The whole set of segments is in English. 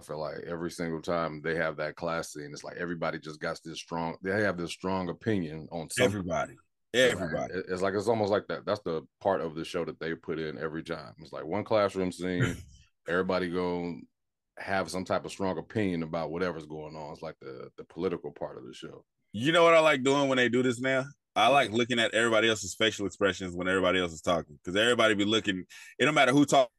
I feel like every single time they have that class scene, it's like everybody just got this strong. They have this strong opinion on something. Everybody, everybody. It- It's like it's almost like that. That's the part of the show that they put in every time. It's like one classroom scene. everybody go have some type of strong opinion about whatever's going on. It's like the the political part of the show. You know what I like doing when they do this now? I like looking at everybody else's facial expressions when everybody else is talking because everybody be looking. It don't matter who talk, talking.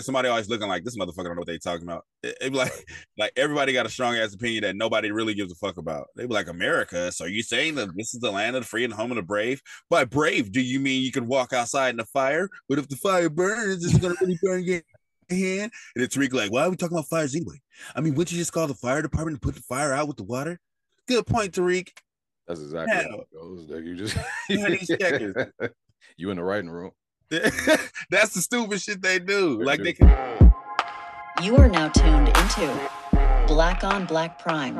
Somebody always looking like this motherfucker don't know what they talking about. It, it like like everybody got a strong ass opinion that nobody really gives a fuck about. They be like America. So you saying that this is the land of the free and home of the brave? By brave, do you mean you can walk outside in the fire? But if the fire burns, it's gonna really burn your hand. And it's Tariq like, why are we talking about fires anyway? I mean, wouldn't you just call the fire department and put the fire out with the water? Good point, Tariq. That's exactly how it goes. Like, You just Yeah, these checkers. you in the writing room. That's the stupid shit they do. Like they can You are now tuned into Black on Black Prime.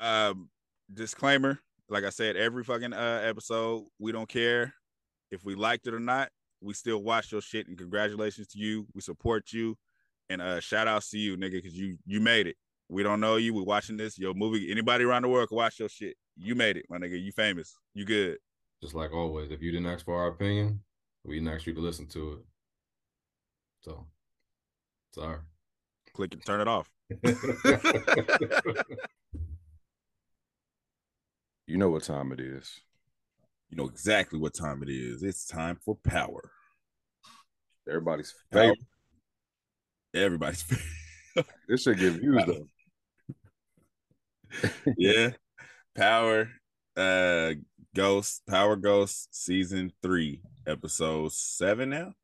um disclaimer. Like I said, every fucking uh episode, we don't care if we liked it or not. We still watch your shit and congratulations to you. We support you. And uh shout outs to you, nigga, because you you made it. We don't know you. We're watching this. Your movie. Anybody around the world can watch your shit. You made it, my nigga. You famous. You good. Just like always, if you didn't ask for our opinion, we didn't ask you to listen to it. So, sorry. Click and turn it off. you know what time it is. You know exactly what time it is. It's time for power. Everybody's favorite. Everybody's favorite. This should give views though. yeah. Power uh Ghost, Power Ghost season three, episode seven now.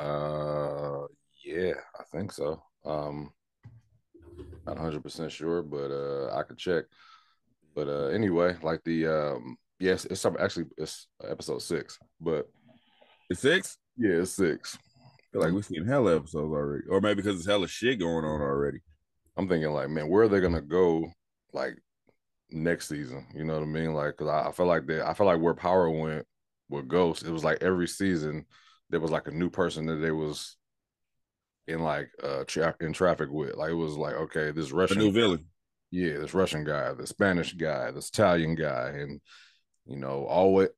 Uh, yeah, I think so. Um, not hundred percent sure, but uh, I could check. But uh, anyway, like the um, yes, it's actually it's episode six, but It's six? yeah, it's six. Like we've seen hella episodes already. Or maybe because it's hella shit going on already. I'm thinking like, man, where are they gonna go? Like next season, you know what I mean? Like, 'cause I, I feel like that. I feel like where Power went with Ghost, it was like every season there was like a new person that they was in like uh tra- in traffic with. Like it was like, okay, this A Russian, new villain. yeah, this Russian guy, the Spanish guy, this Italian guy, and you know, always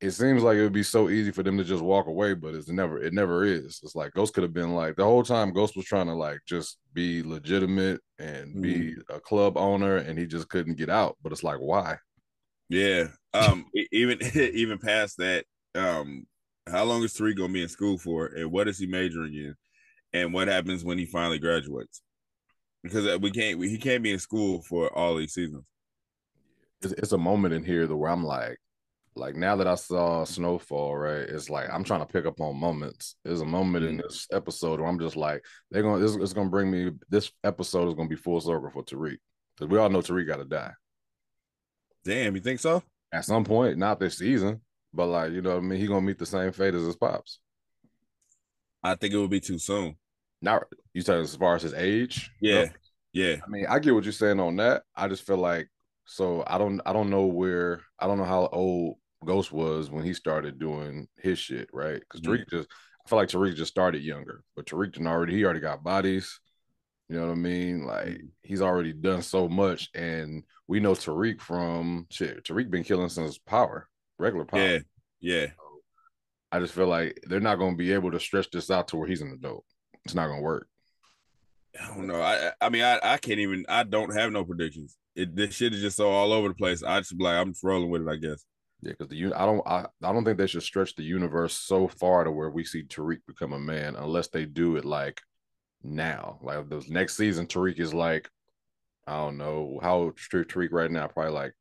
it seems like it would be so easy for them to just walk away, but it's never it never is. It's like Ghost could have been like the whole time Ghost was trying to like just be legitimate and be a club owner and he just couldn't get out. But it's like why? Yeah. Um even even past that, um, how long is Tariq gonna be in school for? And what is he majoring in? And what happens when he finally graduates? Because uh, we can't we, he can't be in school for all these seasons. It's, it's a moment in here that where I'm like, like now that I saw Snowfall, right? It's like I'm trying to pick up on moments. There's a moment in mm-hmm. this episode where I'm just like, they're gonna this is gonna bring me this episode is gonna be full circle for Tariq. Because we all know Tariq gotta die. Damn, you think so? at some point, not this season, but like you know what I mean, he gonna meet the same fate as his pops. I think it would be too soon. Now you said as far as his age. Yeah. No, Yeah. I mean, I get what you're saying on that. I just feel like so I don't I don't know where I don't know how old Ghost was when he started doing his shit, right? Because Mhm. Just I feel like Tariq just started younger, but Tariq didn't already he already got bodies. You know what I mean? Like Mhm. he's already done so much, and we know Tariq from shit. Tariq been killing since Power, regular Power. Yeah. Yeah. I just feel like they're not going to be able to stretch this out to where he's an adult. It's not going to work. I don't know. I I mean I, I can't even I don't have no predictions. It this shit is just so all over the place. I just like I'm just rolling with it, I guess. Yeah, because the I don't I, I don't think they should stretch the universe so far to where we see Tariq become a man unless they do it like now. Like the next season, Tariq is like I don't know how old Tariq right now, probably like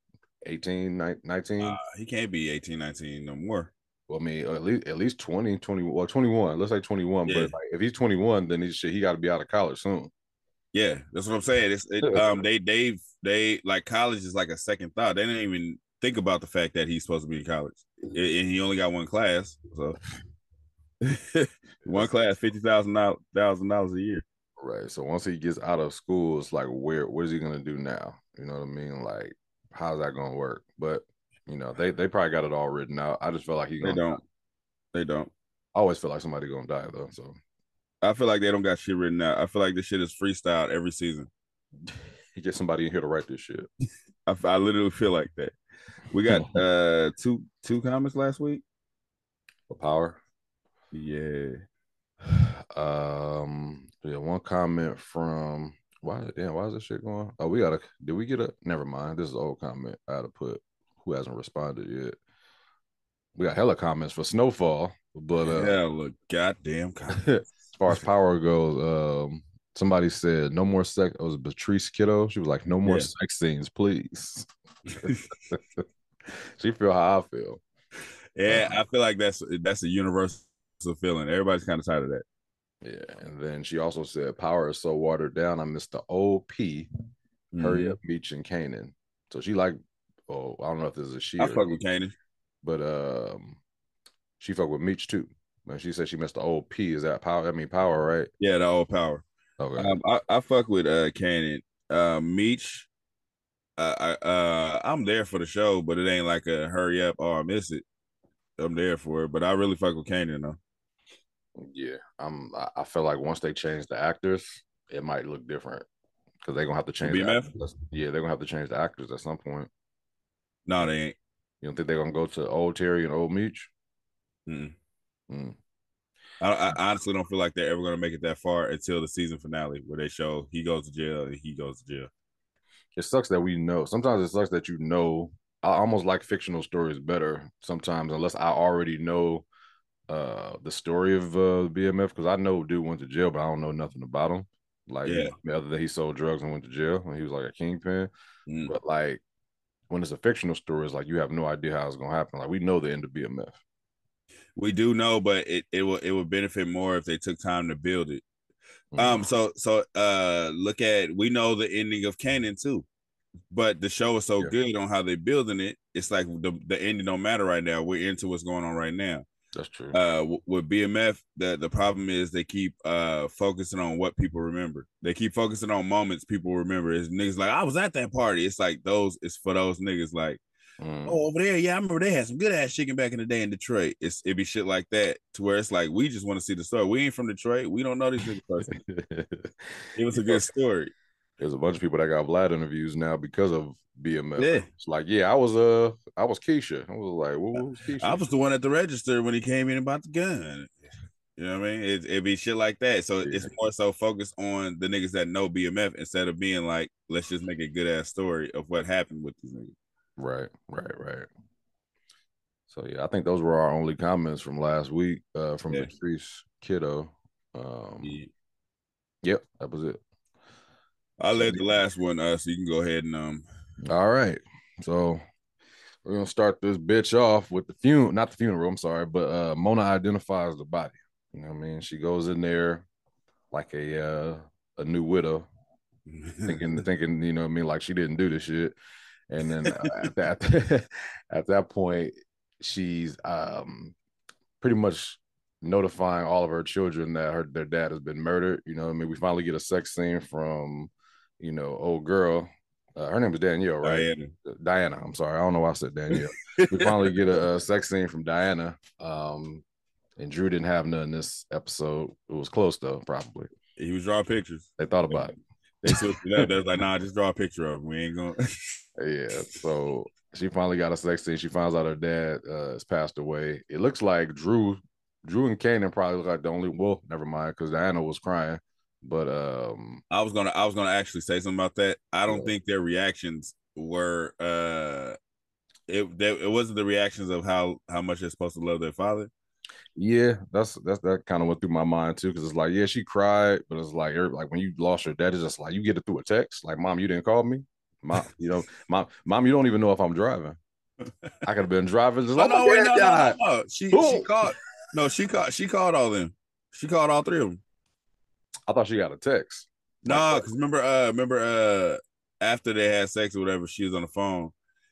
18, 19. Uh, he can't be 18, 19 no more. well, I mean, at least at least 20, 20, well, 21. Let's say 21. Yeah. But like, if he's 21, then he should he got to be out of college soon. Yeah, that's what I'm saying. It's it, um they they they like college is like a second thought. They didn't even think about the fact that he's supposed to be in college, and he only got one class. So one class, fifty thousand thousand dollars a year. Right. So once he gets out of school, it's like where what is he gonna do now? You know what I mean? Like how's that gonna work? But you know, they they probably got it all written out. I just feel like he They don't. They don't. I always feel like somebody gonna die though. So I feel like they don't got shit written out. I feel like this shit is freestyled every season. you get somebody in here to write this shit. I, I literally feel like that. We got uh two two comments last week. For power. Yeah. Um yeah, one comment from why damn, why is this shit going? Oh, we gotta did we get a never mind. This is an old comment I had to put who hasn't responded yet. We got hella comments for snowfall, but uh Hella goddamn comment. as far as power goes, um, somebody said no more sex. It was Patrice Kiddo. She was like, no more Yeah. sex scenes, please. she feel how I feel. Yeah, I feel like that's that's a universal feeling. Everybody's kind of tired of that. Yeah, and then she also said, "Power is so watered down. I miss the old P. Hurry Mhm. up, Meech and Kanan." So she like, oh, I don't know if this is a she, I fuck with Kanan. but um, she fuck with Meech too. And she said she missed the old P. Is that power? I mean, power, right? Yeah, the old power. Okay. Um, I, I fuck with uh Kanan. Uh Meech. Uh, I uh I'm there for the show, but it ain't like a hurry up or I miss it. I'm there for it, but I really fuck with Kanan though. Yeah, I'm. I- feel like once they change the actors, it might look different because they're gonna have to change. BMF? actors. Yeah, they're gonna have to change the actors at some point. No, they ain't. You don't think they're gonna go to old Terry and old Meech? Mm. I, I honestly don't feel like they're ever gonna make it that far until the season finale where they show he goes to jail and he goes to jail. It sucks that we know. Sometimes it sucks that you know. I almost like fictional stories better sometimes, unless I already know uh the story of uh BMF because I know dude went to jail, but I don't know nothing about him. Like, Yeah. the other than he sold drugs and went to jail, and he was like a kingpin. Mm. But like when it's a fictional story, it's like you have no idea how it's gonna happen. Like we know the end of BMF. We do know, but it it will it would benefit more if they took time to build it. Um, so so uh look at we know the ending of Kanan too. But the show is so Yeah. good on how they're building it. It's like the, the ending don't matter right now. We're into what's going on right now. that's true. Uh w- with BMF, the the problem is they keep uh focusing on what people remember. They keep focusing on moments people remember. It's niggas like I was at that party. It's like those it's for those niggas like Mm. oh over there, yeah, I remember they had some good ass chicken back in the day in Detroit. It's it be shit like that to where it's like we just want to see the story. We ain't from Detroit. We don't know these niggas. It was a good story. There's a bunch of people that got Vlad interviews now because of BMF. Yeah. It's like, yeah, I was uh I was Keisha. I was like, what was Keisha? I was the one at the register when he came in about the gun. You know what I mean? It it be shit like that. So it's more so focused on the niggas that know BMF instead of being like, let's just make a good ass story of what happened with these niggas. Right, right, right. So yeah, I think those were our only comments from last week uh from Yeah. Patrice Kiddo. Um Yeah. yep, that was it. I led the last one, uh, so you can go ahead and um All right. So we're gonna start this bitch off with the funeral, not the funeral, I'm sorry, but uh Monet identifies the body. You know what I mean? She goes in there like a uh a new widow, thinking thinking, you know what I mean, like she didn't do this shit. And then uh, at that at that point, she's um pretty much notifying all of her children that her their dad has been murdered. You know, what I mean, we finally get a sex scene from, you know, old girl. Uh, her name is Danielle, right? Diana. Diana. I'm sorry, I don't know why I said Danielle. we finally get a, a sex scene from Diana. Um, and Dru didn't have none this episode. It was close though, probably. he was drawing pictures. They thought about it. They switched it up. They was like, nah, just draw a picture of him. We ain't going Yeah. So she finally got a sex scene. She finds out her dad uh, has passed away. It looks like Dru, Dru and Kanan probably look like the only. Well, never mind, because Diana was crying. But um, I was gonna I was gonna actually say something about that. I don't Yeah. think their reactions were uh it they, it wasn't the reactions of how how much they're supposed to love their father. yeah, that's that's that kind of went through my mind too. Because it's like, yeah, she cried, but it's like, like when you lost your dad, it's just like you get it through a text. Like, mom, you didn't call me. Mom, you know, mom, mom, you don't even know if I'm driving. I could have been driving. Just Oh, like, no, oh, wait, no, no, no. She she called no, she called she called all them. She called all three of them. I thought she got a text. No, because remember uh remember uh after they had sex or whatever, she was on the phone.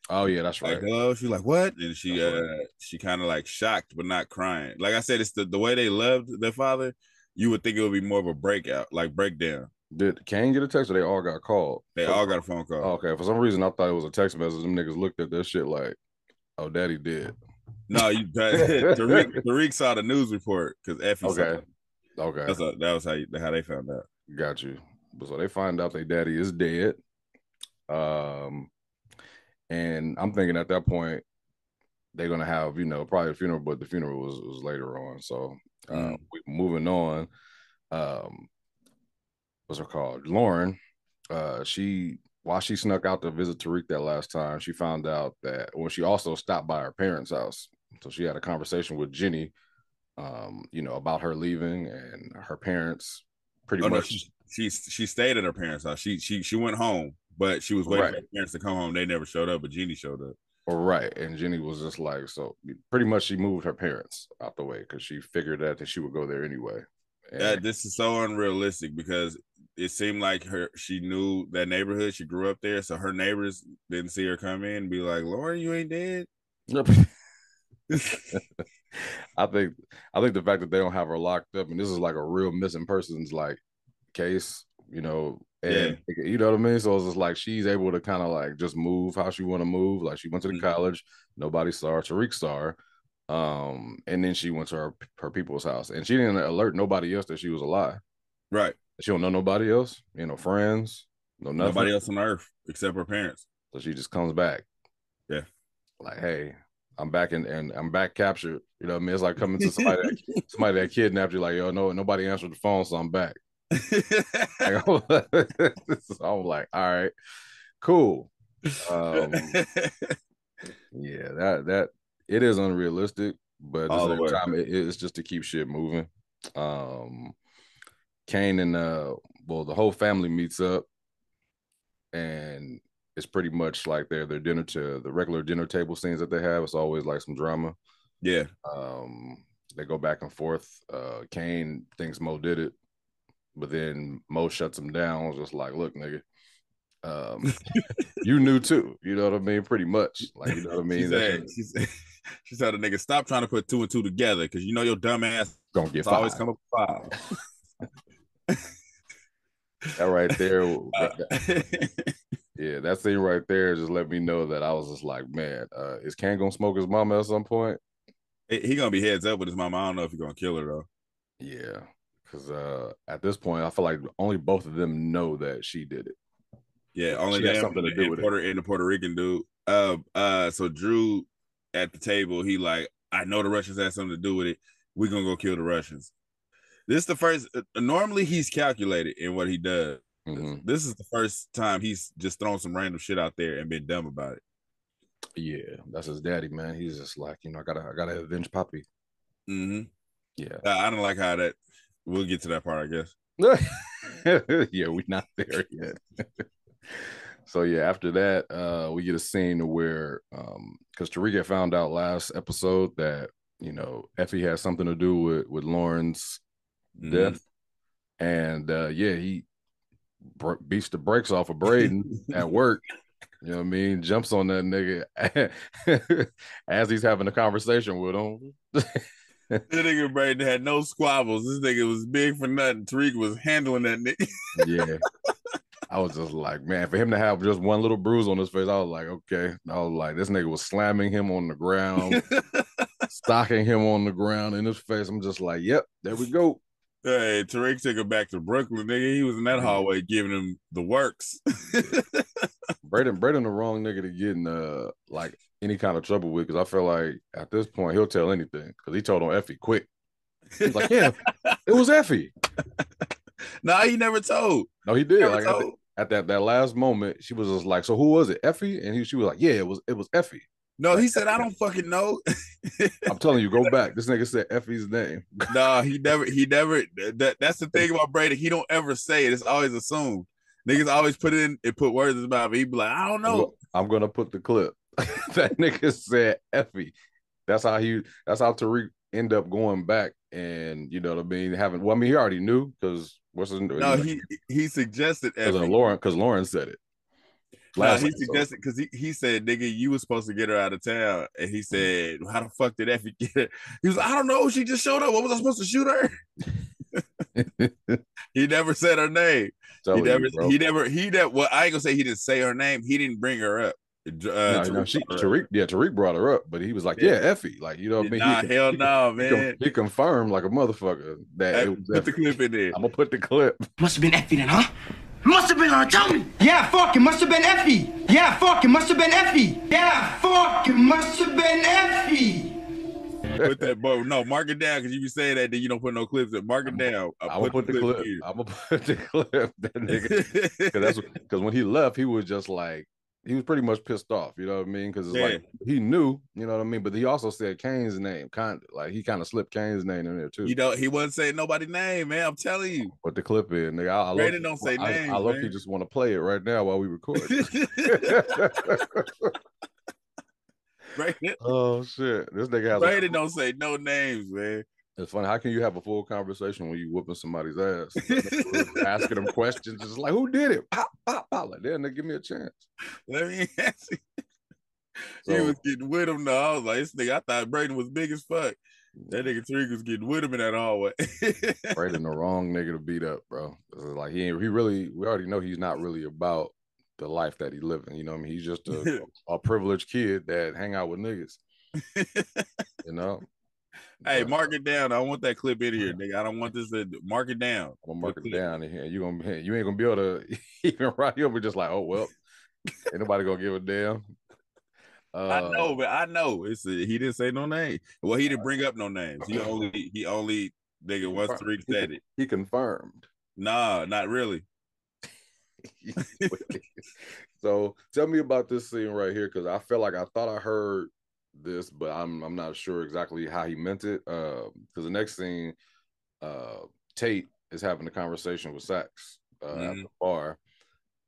Oh yeah, that's Like, right. hello. She was like, what? And she That's uh right. she kind of like shocked but not crying. Like I said, it's the, the way they loved their father, you would think it would be more of a breakout, like breakdown. Did Cane get a text or they all got called? They all got a phone call. Okay, for some reason I thought it was a text message. Them niggas looked at this shit like, oh, daddy did. No, you Tariq, Tariq saw the news report because Effie. Okay. Okay. That's a, that was how you, how they found out. Got you. So they find out their daddy is dead. Um, and I'm thinking at that point they're gonna have you know probably a funeral, but the funeral was was later on. So uh, Mm. moving on. Um, what's her called? Lauren. Uh, she while she snuck out to visit Tariq that last time, she found out that when well, she also stopped by her parents' house. So she had a conversation with Jenny, um, you know, about her leaving and her parents pretty Oh no, much she, she she stayed at her parents' house. She she she went home, but she was waiting Right. for her parents to come home. They never showed up, but Jenny showed up. Right. And Jenny was just like, so pretty much she moved her parents out the way because she figured that, that she would go there anyway. And, That this is so unrealistic because it seemed like her she knew that neighborhood. She grew up there, so her neighbors didn't see her come in and be like, "Lauren, you ain't dead." I think I think the fact that they don't have her locked up and this is like a real missing persons like case, you know, and you know what I mean. So it's just like she's able to kind of like just move how she want to move. Like she went to the Mhm. college, nobody saw her. Tariq saw her, um, and then she went to her her people's house, and she didn't alert nobody else that she was alive. right. She don't know nobody else, you know, friends, no nothing. Nobody else on earth except her parents. So she just comes back. Yeah. Like, hey, I'm back in and I'm back captured. You know what I mean? It's like coming to somebody that, somebody that kidnapped you, like, yo, no, nobody answered the phone, so I'm back. Like, so I'm like, all right, cool. Um, yeah, that that it is unrealistic, but at the same time, it, it's just to keep shit moving. Um Cane and uh well, the whole family meets up and it's pretty much like their their dinner to the regular dinner table scenes that they have. It's always like some drama. yeah, Um, they go back and forth. Uh, Kane thinks Mo did it, but then Mo shuts him down. Just like, look, nigga, um, you knew too. You know what I mean? Pretty much, like you know what I mean. she said, she said, she said, nigga, stop trying to put two and two together because you know your dumb ass gonna get always come up with five. That right there, Uh, yeah, that scene right there just let me know that I was just like, man, uh, is Cane gonna smoke his mama at some point? he he gonna be heads up with his mama. I don't know if he's gonna kill her though. Yeah, because uh, at this point, I feel like only both of them know that she did it. Yeah, only She had something to do with it. Puerto and the Puerto Rican dude. Uh, uh. So Dru at the table, he like, I know the Russians had something to do with it. We're gonna go kill the Russians. This is the first. Uh, normally, he's calculated in what he does. Mhm. This is the first time he's just thrown some random shit out there and been dumb about it. Yeah, that's his daddy, man. He's just like, you know, I gotta, I gotta avenge Poppy. Mm-hmm. Yeah, I, I don't like how that. We'll get to that part, I guess. yeah, we're not there yet. so yeah, after that, uh, we get a scene where um because Tariq had found out last episode that you know Effie has something to do with with Lauren's Death. And uh yeah, he br- beats the brakes off of Brayden at work. You know what I mean? Jumps on that nigga as he's having a conversation with him. This nigga Brayden had no squabbles. This nigga was big for nothing. Tariq was handling that nigga. yeah. I was just like, man, for him to have just one little bruise on his face, I was like, okay. I was like, this nigga was slamming him on the ground, stocking him on the ground in his face. I'm just like, yep, there we go. Hey, Tariq took him back to Brooklyn, nigga. He was in that hallway giving him the works. Brayden, Brayden, the wrong nigga to get in uh like any kind of trouble with because I feel like at this point he'll tell anything because he told on Effie quick. He's like, yeah, it was Effie. nah, he never told. No, he did. Like at, the- at that that last moment, she was just like, so who was it? Effie? And he, she was like, yeah, it was it was Effie. No, he said I don't fucking know. I'm telling you, go back. This nigga said Effie's name. no, he never. He never. That that's the thing about Brady. He don't ever say it. It's always assumed. Niggas always put it in and put words in his mouth. He be like, I don't know. I'm gonna put the clip. that nigga said Effie. That's how he. That's how Tariq end up going back, and you know what I mean. Having well, I mean, he already knew because what's his No, he he suggested Effie. Lauren because Lauren said it. Nah, Last he suggested because he, he said, nigga, you was supposed to get her out of town. And he said, How the fuck did Effie get her? He was like, I don't know. She just showed up. What was I supposed to shoot her? he never said her name. Telling he never you, he never he that well, I ain't gonna say he didn't say her name. He didn't bring her up. Uh, no, no, she, brought. Tariq, yeah, Tariq brought her up, but he was like, Yeah. "Yeah, Effie," like you know what I mean. Nah, he, hell no, he, con- man. he confirmed like a motherfucker that Hey, it was Put the Effie. clip in there. I'm gonna put the clip. Must have been Effie then, huh? Must have been her. Tell me. Yeah, fuck, it must have been Effie. Yeah, fuck, it must have been Effie. Yeah, fuck, it must have been Effie. Put that, bro. No, mark it down because you be saying that, then you don't put no clips. In. Mark it down. Uh, I'm gonna put the clip. I'm gonna put the clip. That nigga, because that's because when he left, he was just like he was pretty much pissed off. You know what I mean? Because it's Yeah. like he knew, you know what I mean. But he also said Cane's name, kind of like he kind of slipped Cane's name in there too. you know, he wasn't saying nobody's name, man. I'm telling you. Put the clip in, nigga. I, I Brandon low- don't say I, names, I love man. you just want to play it right now while we record. Brandon, oh shit, this nigga has. a- Brandon don't say no names, man. It's funny. How can you have a full conversation when you whooping somebody's ass, asking them questions? Just like who did it? Pop, pop, pop. Like, then they give me a chance. Let me ask you. he was getting with him though. I was like, this nigga, I thought Brandon was big as fuck. That nigga mm. Tariq was getting with him in that hallway. Brayden the wrong nigga to beat up, bro. It's like he ain't, he really we already know he's not really about the life that he living. You know what I mean? He's just a, a privileged kid that hang out with niggas. You know? Hey, mark it down. I want that clip in here, nigga. I don't want this to mark it down. I'm gonna mark it down in here. You gonna you ain't gonna be able to even write you up. Be just like, oh well, ain't nobody gonna give a damn. Uh, I know, but I know it's a, he didn't say no name. Well, he didn't bring up no names. He only he only nigga once Tariq said it. He confirmed. Nah, not really. so tell me about this scene right here because I felt like I thought I heard this, but I'm I'm not sure exactly how he meant it. Uh, because the next scene, uh, Tate is having a conversation with Saxe uh, at Mhm. the bar,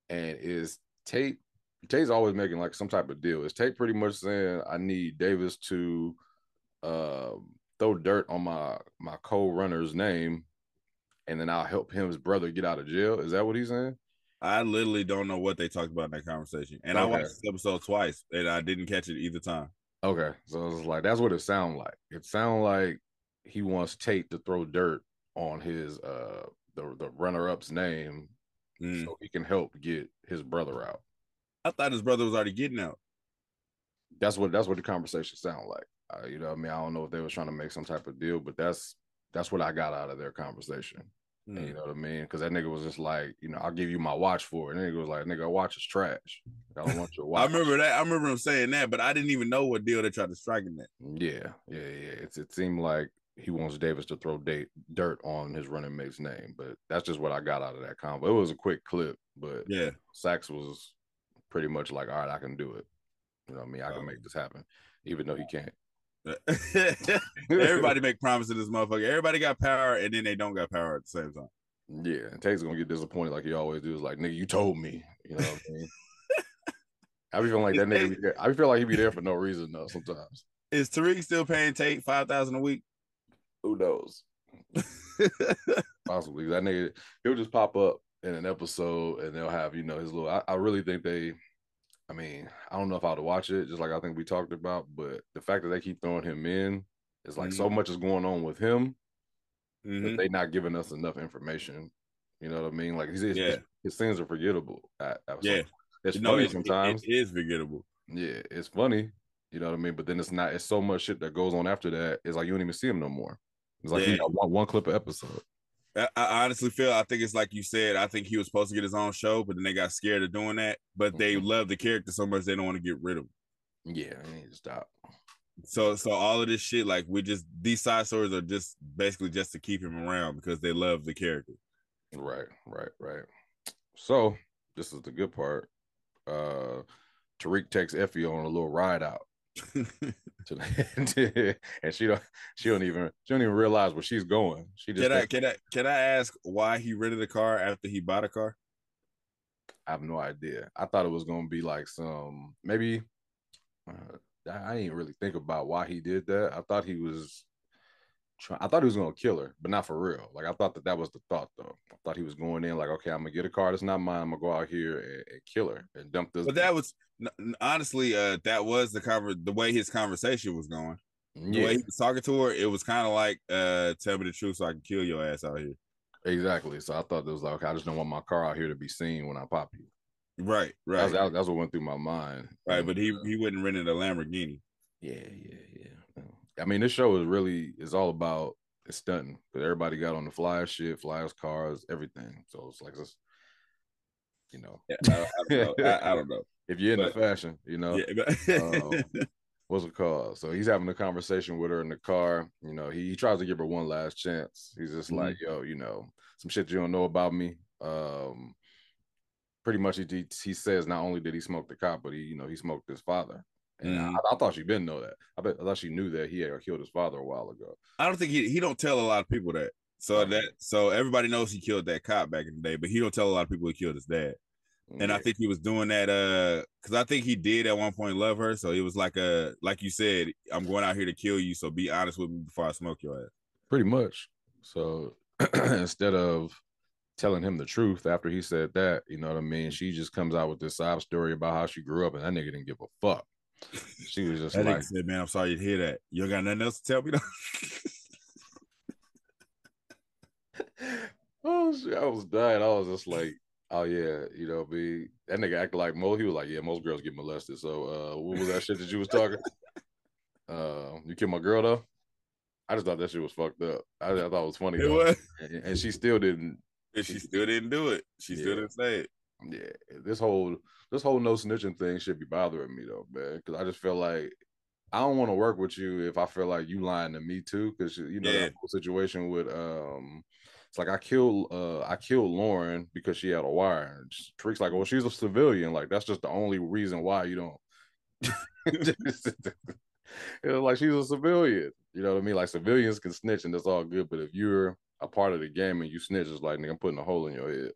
and is Tate Tate's always making like some type of deal. Is Tate pretty much saying I need Davis to um throw dirt on my my co-runner's name, and then I'll help him his brother get out of jail? Is that what he's saying? I literally don't know what they talked about in that conversation. And I watched this episode twice and I didn't catch it either time. Okay, so it's like that's what it sounds like. It sounds like he wants Tate to throw dirt on his uh the the runner up's name Mm. so he can help get his brother out. I thought his brother was already getting out. That's what that's what the conversation sounded like. Uh, you know, what I mean, I don't know if they was trying to make some type of deal, but that's that's what I got out of their conversation. Mm. you know what I mean? Because that nigga was just like, you know, I'll give you my watch for it. And nigga was like, nigga, watch is trash. I don't want your watch. I remember that. I remember him saying that, but I didn't even know what deal they tried to strike in that. Yeah, yeah, yeah. It's it seemed like he wants Davis to throw date, dirt on his running mate's name, but that's just what I got out of that combo. It was a quick clip, but Yeah. Saxe was pretty much like, all right, I can do it. You know what I mean? I can make this happen, even though he can't. Everybody make promises to this motherfucker. Everybody got power and then they don't got power at the same time. Yeah, and Tate's gonna get disappointed like he always do. Is like, nigga, you told me. You know what I mean? I be feeling like that nigga. Be there. I feel like he be there for no reason though. Sometimes, Is Tariq still paying Tate five thousand a week? who knows? Possibly that nigga, he'll just pop up in an episode and they'll have you know his little. I, I really think they. I mean, I don't know if I would watch it, just like I think we talked about, but the fact that they keep throwing him in is like so much is going on with him Mhm. that they not giving us enough information. You know what I mean? Like his his, Yeah. his scenes are forgettable. Yeah. it's No, funny it- it- sometimes. it is forgettable. yeah, it's funny. You know what I mean? But then it's not. It's so much shit that goes on after that. It's like you don't even see him no more. It's like Yeah. one, one clip of episode. I, I honestly feel I think it's like you said. I think he was supposed to get his own show, but then they got scared of doing that. But they Mhm. love the character so much they don't want to get rid of him. Yeah, I need to stop. So so all of this shit, like we just these side stories are just basically just to keep him around because they love the character. Right, right, right. So this is the good part. Uh Tariq takes Effie on a little ride out. And she don't she don't even she don't even realize where she's going. She just can I can I can I ask why he rented a car after he bought a car? I have no idea. I thought it was gonna be like some maybe. Uh, I didn't really think about why he did that. I thought he was. Try, I thought he was gonna kill her, but not for real. Like I thought that that was the thought though. I thought he was going in like, okay, I'm gonna get a car that's not mine. I'm gonna go out here and, and kill her and dump this. But that was honestly, uh, that was the cover. The way his conversation was going, the yeah, way he was talking to her, it was kind of like, uh, "Tell me the truth, so I can kill your ass out here." exactly. So I thought it was like, okay, I just don't want my car out here to be seen when I pop you. Right, right, That's, that- that's what went through my mind. right. But he uh, he wouldn't rent a Lamborghini. Yeah, yeah. I mean, this show is really is all about it's stunting because everybody got on the flyest shit, flyest cars, everything. So it's like this, you know, Yeah, I, I don't know. I, I don't know. if you're into But- fashion, you know, Yeah, but- um, what's it called? So he's having a conversation with her in the car. You know, he, he tries to give her one last chance. He's just Mhm. like, yo, you know, some shit you don't know about me. Um, pretty much he, he he says not only did he smoke the cop, but he you know he smoked his father. And Mhm. I, I thought she didn't know that. I bet I thought she knew that he had killed his father a while ago. I don't think he he don't tell a lot of people that. So Right. that so everybody knows he killed that cop back in the day, but he don't tell a lot of people he killed his dad. And I think he was doing that uh because I think he did at one point love her. So it was like a like you said, I'm going out here to kill you. So be honest with me before I smoke your ass. pretty much. So instead of telling him the truth after he said that, you know what I mean? She just comes out with this sob story about how she grew up and that nigga didn't give a fuck. She was just That like, said, "Man, I'm sorry you hear that. You don't got nothing else to tell me." Though? oh shit, I was dying. I was just like, oh yeah, you know, be that nigga acted like Mo. He was like, yeah, most girls get molested. So uh what was that shit that you was talking? Uh you killed my girl though? I just thought that shit was fucked up. I, I thought it was funny it was, And, and she still didn't and she still didn't do it. She still didn't say it. Yeah, this whole this whole no snitching thing should be bothering me though, man. Because I just feel like I don't want to work with you if I feel like you lying to me too. Because you know Yeah. that whole situation with um, it's like I killed uh I killed Lauren because she had a wire. And Tariq's like, well, she's a civilian. Like that's just the only reason why you don't. It was like she's a civilian. You know what I mean? Like civilians can snitch and that's all good. But if you're a part of the game and you snitch, it's like nigga, I'm putting a hole in your head.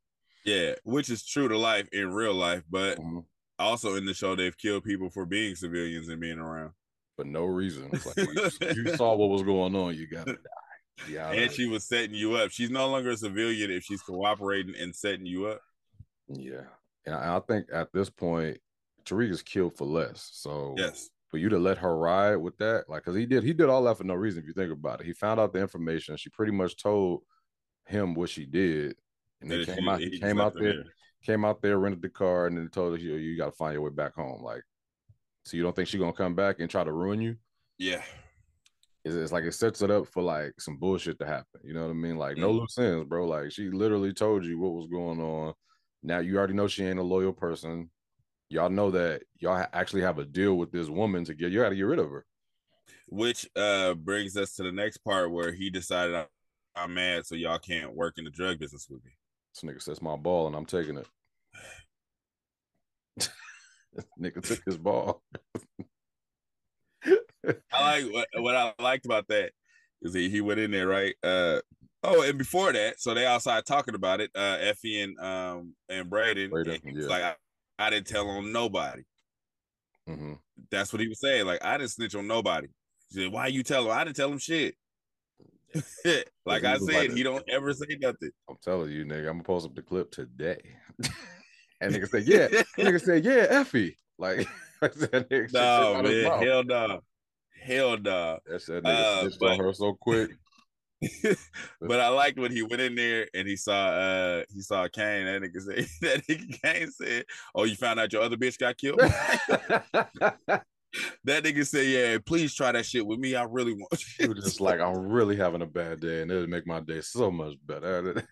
Yeah, which is true to life in real life, but Mhm. also in the show they've killed people for being civilians and being around. for no reason. Like you, you saw what was going on, you gotta die. Yeah, and she was setting you up. She's no longer a civilian if she's cooperating and setting you up. yeah. And I, I think at this point, Tariq is killed for less. So Yes. for you to let her ride with that, like, cause he did, he did all that for no reason. If you think about it, he found out the information. She pretty much told him what she did, and he came out, came out her there, came out there, rented the car, and then told her, you, you got to find your way back home. Like, so you don't think she's gonna come back and try to ruin you? Yeah. it's, it's like it sets it up for like some bullshit to happen. You know what I mean? Like no Mhm. loose ends, bro. Like she literally told you what was going on. Now you already know she ain't a loyal person. Y'all know that y'all ha- actually have a deal with this woman to get you got to get rid of her. Which uh brings us to the next part where he decided "I- I'm mad, so y'all can't work in the drug business with me. This nigga says my ball and I'm taking it. nigga took his ball. I like what, what I liked about that is he, he went in there, right? Uh oh, and before that, so they outside talking about it, uh Effie and um and Brayden. Brayden, and yeah. like I, I didn't tell on nobody. hmm That's what he was saying. Like I didn't snitch on nobody. He said, Why you tell him? I didn't tell him shit. like I said, like he don't ever say nothing. I'm telling you, nigga, I'm gonna post up the clip today. and nigga said, yeah. nigga said, yeah, Effie. Like that No, man, hell no. Hell no. That shit nigga Uh, but- on her so quick. but I liked when he went in there and he saw uh he saw Cane. That nigga said that nigga Kane said, Oh, you found out your other bitch got killed? That nigga said, Yeah, please try that shit with me. I really want was just like, I'm really having a bad day, and it'll make my day so much better.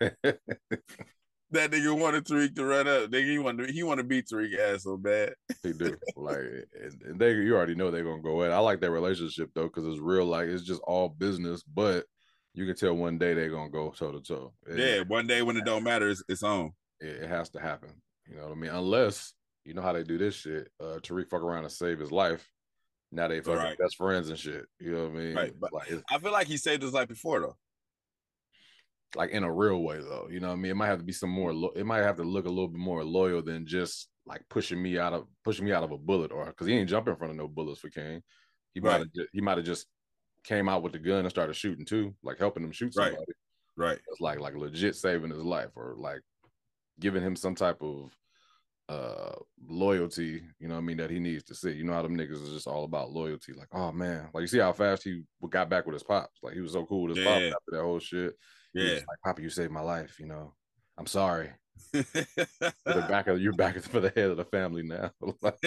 that nigga wanted Tariq to run up. Nigga, he wanted he wanted to beat Tariq ass so bad. he do like, and and they you already know they're gonna go in. I like that relationship though, because it's real. Like it's just all business, but you can tell one day they're gonna go toe to toe. Yeah, one day when it don't matter, it's, it's on. it, it has to happen. You know what I mean? Unless you know how they do this shit. Uh, Tariq fuck around and save his life. Now they fucking Right. best friends and shit. You know what I mean? Right, but- like I feel like he saved his life before though. like in a real way though. You know what I mean? It might have to be some more. Lo- it might have to look a little bit more loyal than just like pushing me out of pushing me out of a bullet, or because he ain't jumping in front of no bullets for Cane. He might Right. have he might have just came out with the gun and started shooting too, like helping him shoot somebody. Right. Right. It's like like legit saving his life or like giving him some type of uh loyalty, you know what I mean, that he needs to see. You know how them niggas is just all about loyalty. Like, oh man, like you see how fast he got back with his pops. Like he was so cool with his pops Yeah. after that whole shit. Yeah. like, Papa, you saved my life, you know. I'm sorry. Back of you're back for the head of the family now. Like,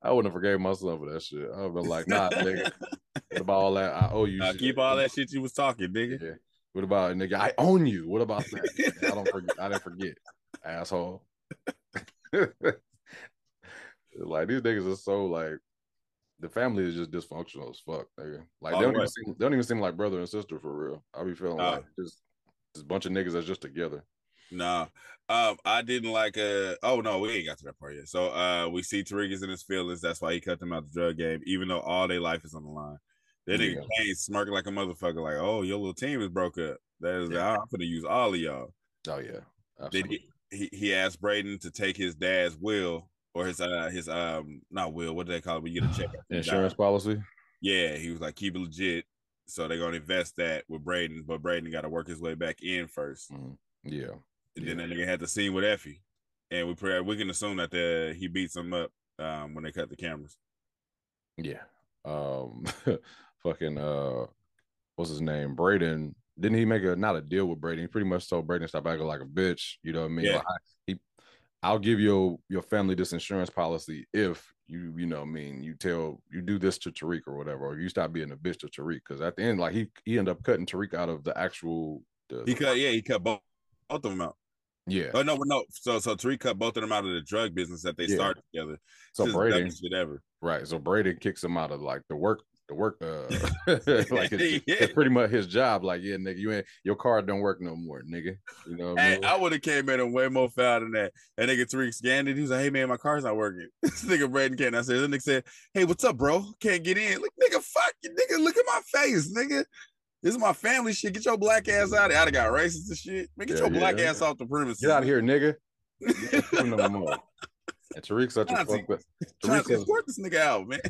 I wouldn't have forgave my son for that shit. I would have been like, nah, nigga. What about all that? I owe you. Nah, shit. keep all that shit you was talking, nigga. Yeah. What about nigga? I own you. What about that? I don't forget. I didn't forget, asshole. like these niggas are so like the family is just dysfunctional as fuck. Nigga. Like they don't the even seem they don't even seem like brother and sister for real. I be feeling Nah. like just this bunch of niggas that's just together. Nah. Um, I didn't like uh oh no, we ain't got to that part yet. So uh we see Tariq is in his feelings. That's why he cut them out the drug game, even though all their life is on the line. That nigga Yeah. Cane smirking like a motherfucker, like, oh, your little team is broke up. That is Yeah. I'm gonna use all of y'all. Oh yeah. Absolutely. he, he he asked Brayden to take his dad's will or his uh his um not will, what do they call it when you get a check? Insurance policy. Yeah, he was like, keep it legit. So they're gonna invest that with Brayden, but Brayden got to work his way back in first. Mhm. Yeah. And then Yeah. that nigga had the scene with Effie, and we pray we can assume that the he beats him up um, when they cut the cameras. Yeah. Um fucking uh what's his name? Brayden. Didn't he make a not a deal with Brady? He pretty much told Brayden stop acting like a bitch. You know what I mean? Yeah. Like, he I'll give your your family this insurance policy if you you know I mean you tell you do this to Tariq or whatever, or you stop being a bitch to Tariq. Cause at the end, like he he ended up cutting Tariq out of the actual the, He cut, yeah, he cut both, both of them out. yeah. Oh no, no. So so Tariq cut both of them out of the drug business that they Yeah. started together. So the shit ever. Right. So Brady kicks him out of like the work, the work, uh, like it's, Yeah. it's pretty much his job. Like, yeah, nigga, you ain't your car don't work no more, nigga. You know what I mean? I would have came in and way more foul than that. That nigga Tariq scanned it. He was like, "Hey man, my car's not working." this nigga Brayden came downstairs. That nigga said, "Hey, what's up, bro? Can't get in." Like, nigga, fuck you, nigga. Look at my face, nigga. This is my family shit. Get your black ass out of here. I'd have got racist and shit. Man, get Yeah, your black yeah. ass off the premises. Get out of here, nigga. no more. And Tariq's such a fuck. fucked up. Trying Tariq's to such, escort this nigga out, man.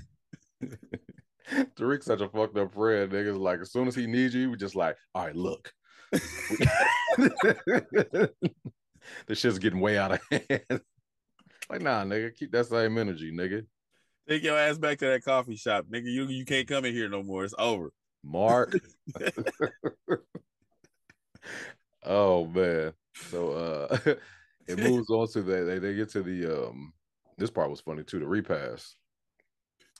Tariq's such a fucked up friend. Niggas like as soon as he needs you, we just like, all right, look. this shit's getting way out of hand. like, nah, nigga, keep that same energy, nigga. Take your ass back to that coffee shop, nigga. You you can't come in here no more. It's over. Mark. oh man. So uh it moves on to the they, they get to the um this part was funny too, the repass.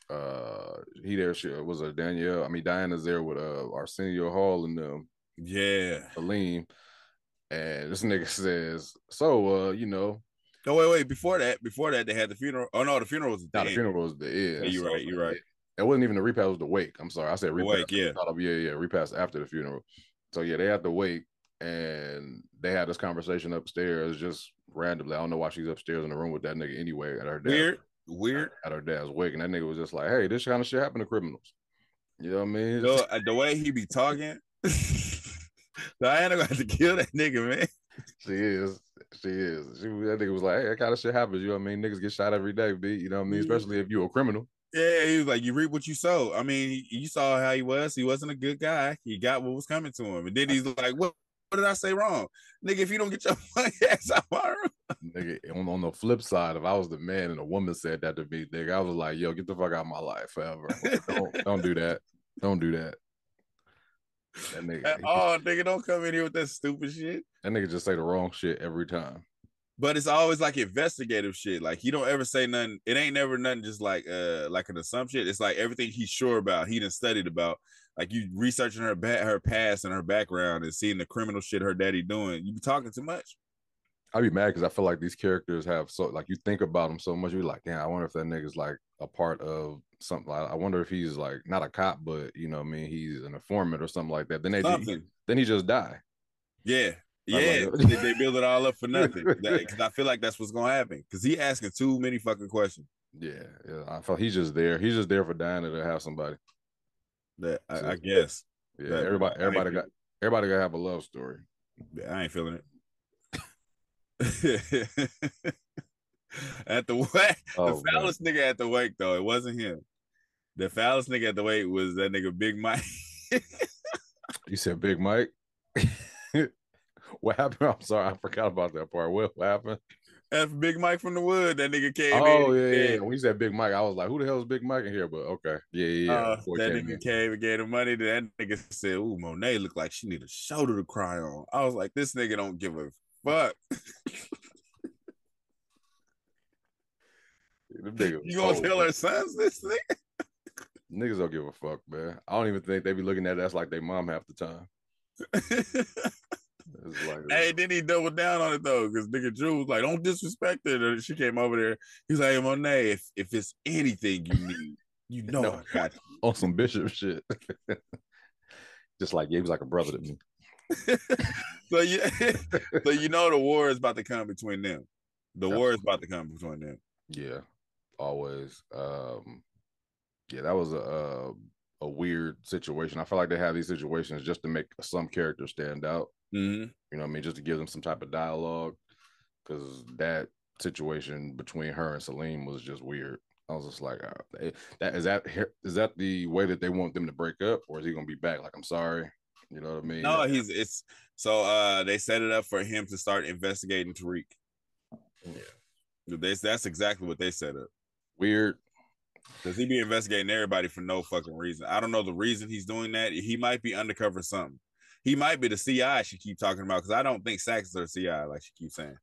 Uh he there she was a Danielle, I mean Diana's there with uh Arsenio Hall and um Yeah. Aline. And this nigga says, So uh, you know, No, wait, wait. Before that, before that, they had the funeral. Oh no, the funeral was the not the funeral was the end. Yeah, you're So right, you're right. It wasn't even the repass, it was the wake. I'm sorry. I said repass. wake, yeah. I thought of- yeah, yeah, repass after the funeral. So yeah, they had to wait and they had this conversation upstairs just randomly. I don't know why she's upstairs in the room with that nigga anyway at her dad, Weird, weird. at her dad's wake. And that nigga was just like, Hey, this kind of shit happen to criminals. You know what I mean? Uh, the way he be talking, Diana gonna have to kill that nigga, man. She is. She is. She that nigga was like, hey, that kind of shit happens. You know what I mean? Niggas get shot every day, B. You know what I mean? Especially if you a criminal. Yeah, he was like, "You reap what you sow." I mean, you saw how he was. He wasn't a good guy. He got what was coming to him, and then he's like, "What? What did I say wrong, nigga? If you don't get your money ass out my room, Nigga, on, on the flip side, if I was the man and a woman said that to me, nigga, I was like, yo, get the fuck out of my life forever. don't, don't do that. Don't do that. That nigga, oh, nigga, don't come in here with that stupid shit." that nigga just say the wrong shit every time. But it's always like investigative shit. Like he don't ever say nothing. It ain't never nothing just like uh like an assumption. It's like everything he's sure about. He done studied about. Like you researching her ba- her past and her background and seeing the criminal shit her daddy doing. You be talking too much. I'd be mad because I feel like these characters have so like you think about them so much. You're like, damn, I wonder if that nigga's like a part of something. I I wonder if he's like not a cop, but you know, I mean, he's an informant or something like that. Then they Something. then he just die. Yeah. Yeah, like they, they build it all up for nothing. Because I feel like that's what's gonna happen. Because he asking too many fucking questions. Yeah, yeah. I felt he's just there. He's just there for Diana to have somebody. That I, I guess Yeah, That- everybody, everybody got everybody gotta have a love story. I ain't feeling it. at the wake, Oh, the man. foulest nigga at the wake though, it wasn't him. The foulest nigga at the wake was that nigga Big Mike. You said Big Mike. what happened? I'm sorry, I forgot about that part. What, what happened? That's Big Mike from the wood. That nigga came Oh in. yeah, yeah, yeah. When you said Big Mike, I was like, who the hell is Big Mike in here? But okay, yeah, yeah, yeah. uh, that came nigga in. came and gave him money. That nigga said, "Ooh, Monet looked like she need a shoulder to cry on." I was like, "This nigga don't give a fuck. You gonna tell man. her sons this thing? Niggas don't give a fuck, man. I don't even think they be looking at us like they mom half the time. Hey, then he doubled down on it though, because nigga Dru was like, "Don't disrespect her." And she came over there. He's like, "Monet, if if it's anything you need, you know No. I got you." on some bishop shit. Just like yeah, he was like a brother to me. So you, so you know the war is about to come between them. The Yeah. war is about to come between them. Yeah, always. Um, yeah, that was a, a a weird situation. I feel like they have these situations just to make some characters stand out. Mm-hmm. You know, what I mean, just to give them some type of dialogue. Because that situation between her and Salim was just weird. I was just like, they- that is that is that the way that they want them to break up, or is he gonna be back? Like, I'm sorry, you know what I mean? No, he's it's so uh they set it up for him to start investigating Tariq. Yeah. They, that's exactly what they set up. weird. Because he be investigating everybody for no fucking reason. I don't know the reason he's doing that. He might be undercover something. He might be the CI she keep talking about because I don't think Saxe is her CI like she keeps saying.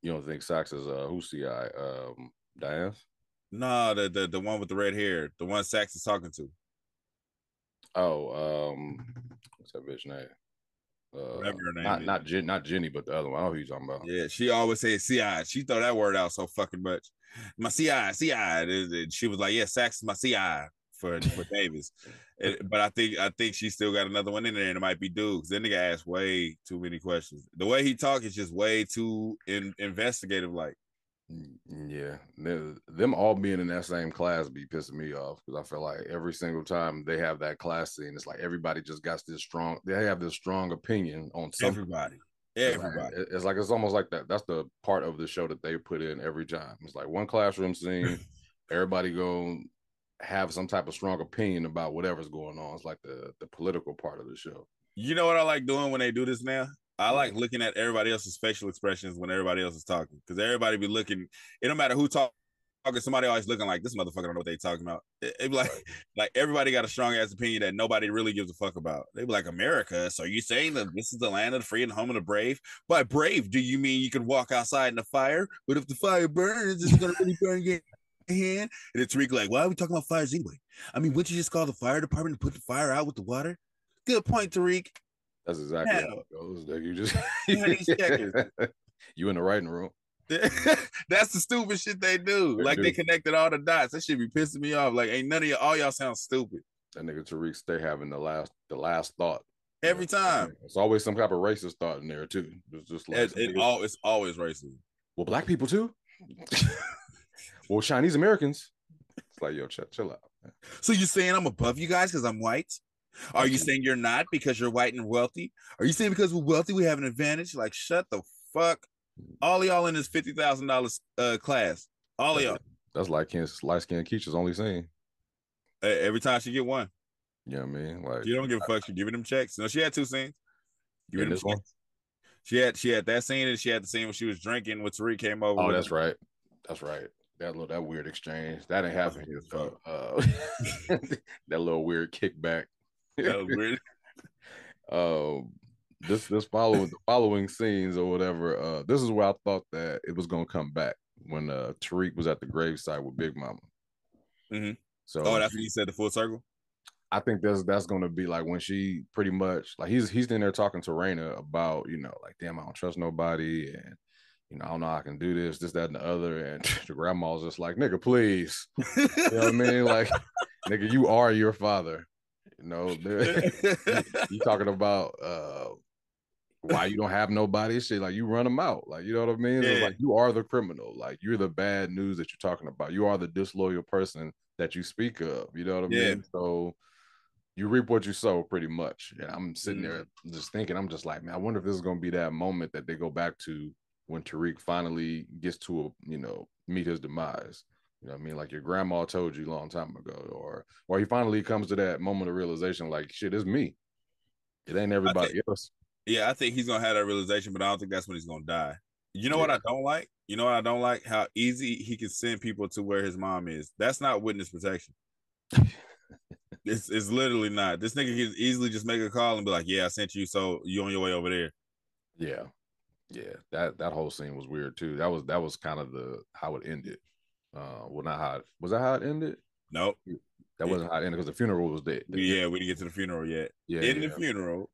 You don't think Saxe is uh who's CI? Um, Diane's? No, the the the one with the red hair, the one Saxe is talking to. Oh, um, what's that bitch name? Uh, Whatever her name not is. not Jen, not Jenny, but the other one. I know who you're talking about. Yeah, she always says CI. She throw that word out so fucking much. My CI, CI. And She was like, "Yeah, Saxe is my CI for for Davis." But I think I think she still got another one in there, and it might be Dukes. Then nigga asked way too many questions. The way he talk is just way too in, investigative. Like, Mm, Yeah, them all being in that same class be pissing me off because I feel like every single time they have that class scene, it's like everybody just got this strong. They have this strong opinion on something. everybody, everybody. It's like it's almost like that. That's the part of the show that they put in every time. It's like one classroom scene, everybody go have some type of strong opinion about whatever's going on. It's like the the political part of the show. You know what I like doing when they do this now? I like looking at everybody else's facial expressions when everybody else is talking because everybody be looking. It don't matter who talk, talking. Somebody always looking like this motherfucker don't know what they talking about. It, it be like like everybody got a strong ass opinion that nobody really gives a fuck about. They be like America. So you saying that this is the land of the free and home of the brave? By brave, do you mean you can walk outside in the fire? But if the fire burns, it's gonna really burn your hand. And it's Tariq like, why are we talking about fires anyway? I mean, wouldn't you just call the fire department to put the fire out with the water? Good point, Tariq. That's exactly Yeah. how it goes. Like you just Yeah, these checkers. you in the writing room. That's the stupid shit they do. They like they connected all the dots. That should be pissing me off. Like ain't none of y'all, all y'all sound stupid That nigga Tariq stay having the last the last thought. every time. It's always some type of racist thought in there too. It's just like It, it all it's always racism. well, black people too. well, Chinese Americans. It's like yo, chill, chill out. man. So you saying I'm above you guys because I'm white? Are you saying you're not because you're white and wealthy? Are you saying because we're wealthy we have an advantage? Like shut the fuck. All y'all in this fifty thousand dollars uh class. All of y'all. That's like light skinned Keisha's only scene. Uh, every time she get one, You know what I mean? Like you don't give a fuck. She giving them checks. No, she had two scenes. them this one. She had she had that scene and she had the scene when she was drinking when Tariq came over. Oh, that's right. That's right. That little that weird exchange that ain't happening here. Fuck. Uh, that little weird kickback. That was weird. um this this following the following scenes or whatever uh this is where i thought that it was gonna come back when uh tariq was at the gravesite with big mama. Mhm. so Oh, that's when you said the full circle. i think that's that's gonna be like when she pretty much like he's he's in there talking to Raina about you know like damn i don't trust nobody and you know i don't know how i can do this this that and the other. And the grandma's just like nigga please. You know what i mean? Like nigga you are your father. You know you talking about uh why you don't have nobody shit like you run them out like you know what i mean It's like you are the criminal like you're the bad news that you're talking about you are the disloyal person that you speak of you know what i Yeah. mean so you reap what you sow pretty much and i'm sitting Mhm. there just thinking i'm just like man i wonder if this is going to be that moment that they go back to when tariq finally gets to a you know meet his demise you know what I mean? Like your grandma told you a long time ago, or or he finally comes to that moment of realization, like shit, it's me. It ain't everybody else. Yeah, I think he's gonna have that realization, but I don't think that's when he's gonna die. You know what I don't like? You know what I don't like? How easy he can send people to where his mom is. That's not witness protection. it's it's literally not. This nigga can easily just make a call and be like, "Yeah, I sent you, so you on your way over there." Yeah. Yeah, that that whole scene was weird too. That was that was kind of the how it ended. Uh, well, not how it, was that how it ended. Nope. That wasn't how it ended because the funeral was dead. Yeah, we didn't get to the funeral yet. yeah. in yeah. the funeral,